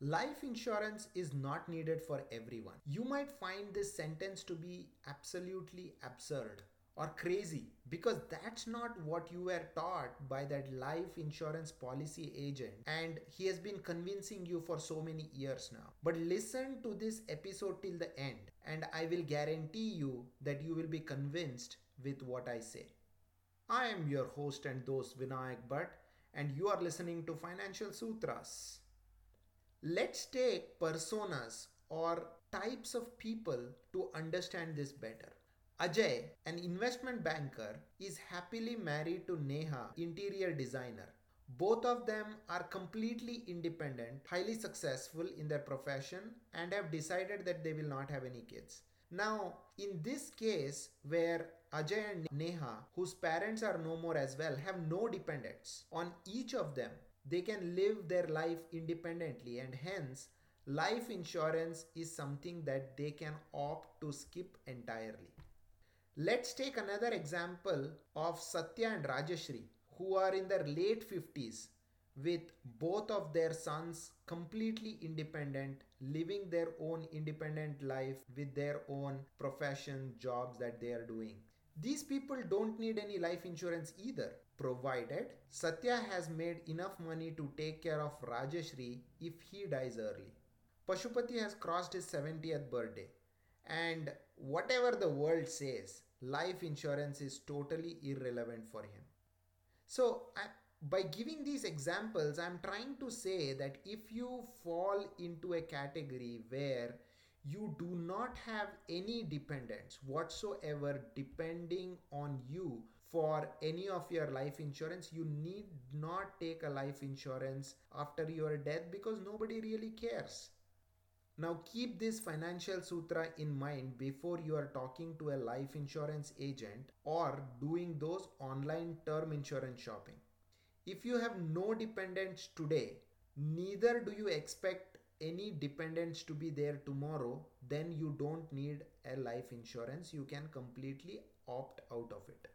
Life insurance is not needed for everyone. You might find this sentence to be absolutely absurd or crazy because that's not what you were taught by that life insurance policy agent and he has been convincing you for so many years now. But listen to this episode till the end and I will guarantee you that you will be convinced with what I say. I am your host and host Vinayak Bhatt and you are listening to Financial Sutras. Let's take personas or types of people to understand this better. Ajay, an investment banker, is happily married to Neha, interior designer. Both of them are completely independent, highly successful in their profession, and have decided that they will not have any kids. Now, in this case, where Ajay and Neha, whose parents are no more as well, have no dependents on each of them, they can live their life independently, and hence, life insurance is something that they can opt to skip entirely. Let's take another example of Satya and Rajashri, who are in their late 50s with both of their sons completely independent, living their own independent life with their own profession, jobs that they are doing. These people don't need any life insurance either, provided Satya has made enough money to take care of Rajeshri if he dies early. Pashupati has crossed his 70th birthday, and whatever the world says, life insurance is totally irrelevant for him. So, I, by giving these examples, I'm trying to say that if you fall into a category where you do not have any dependents whatsoever depending on you for any of your life insurance you need not take a life insurance after your death because nobody really cares now keep this financial sutra in mind before you are talking to a life insurance agent or doing those online term insurance shopping. If you have no dependents today, neither do you expect any dependents to be there tomorrow, then you don't need a life insurance. You can completely opt out of it.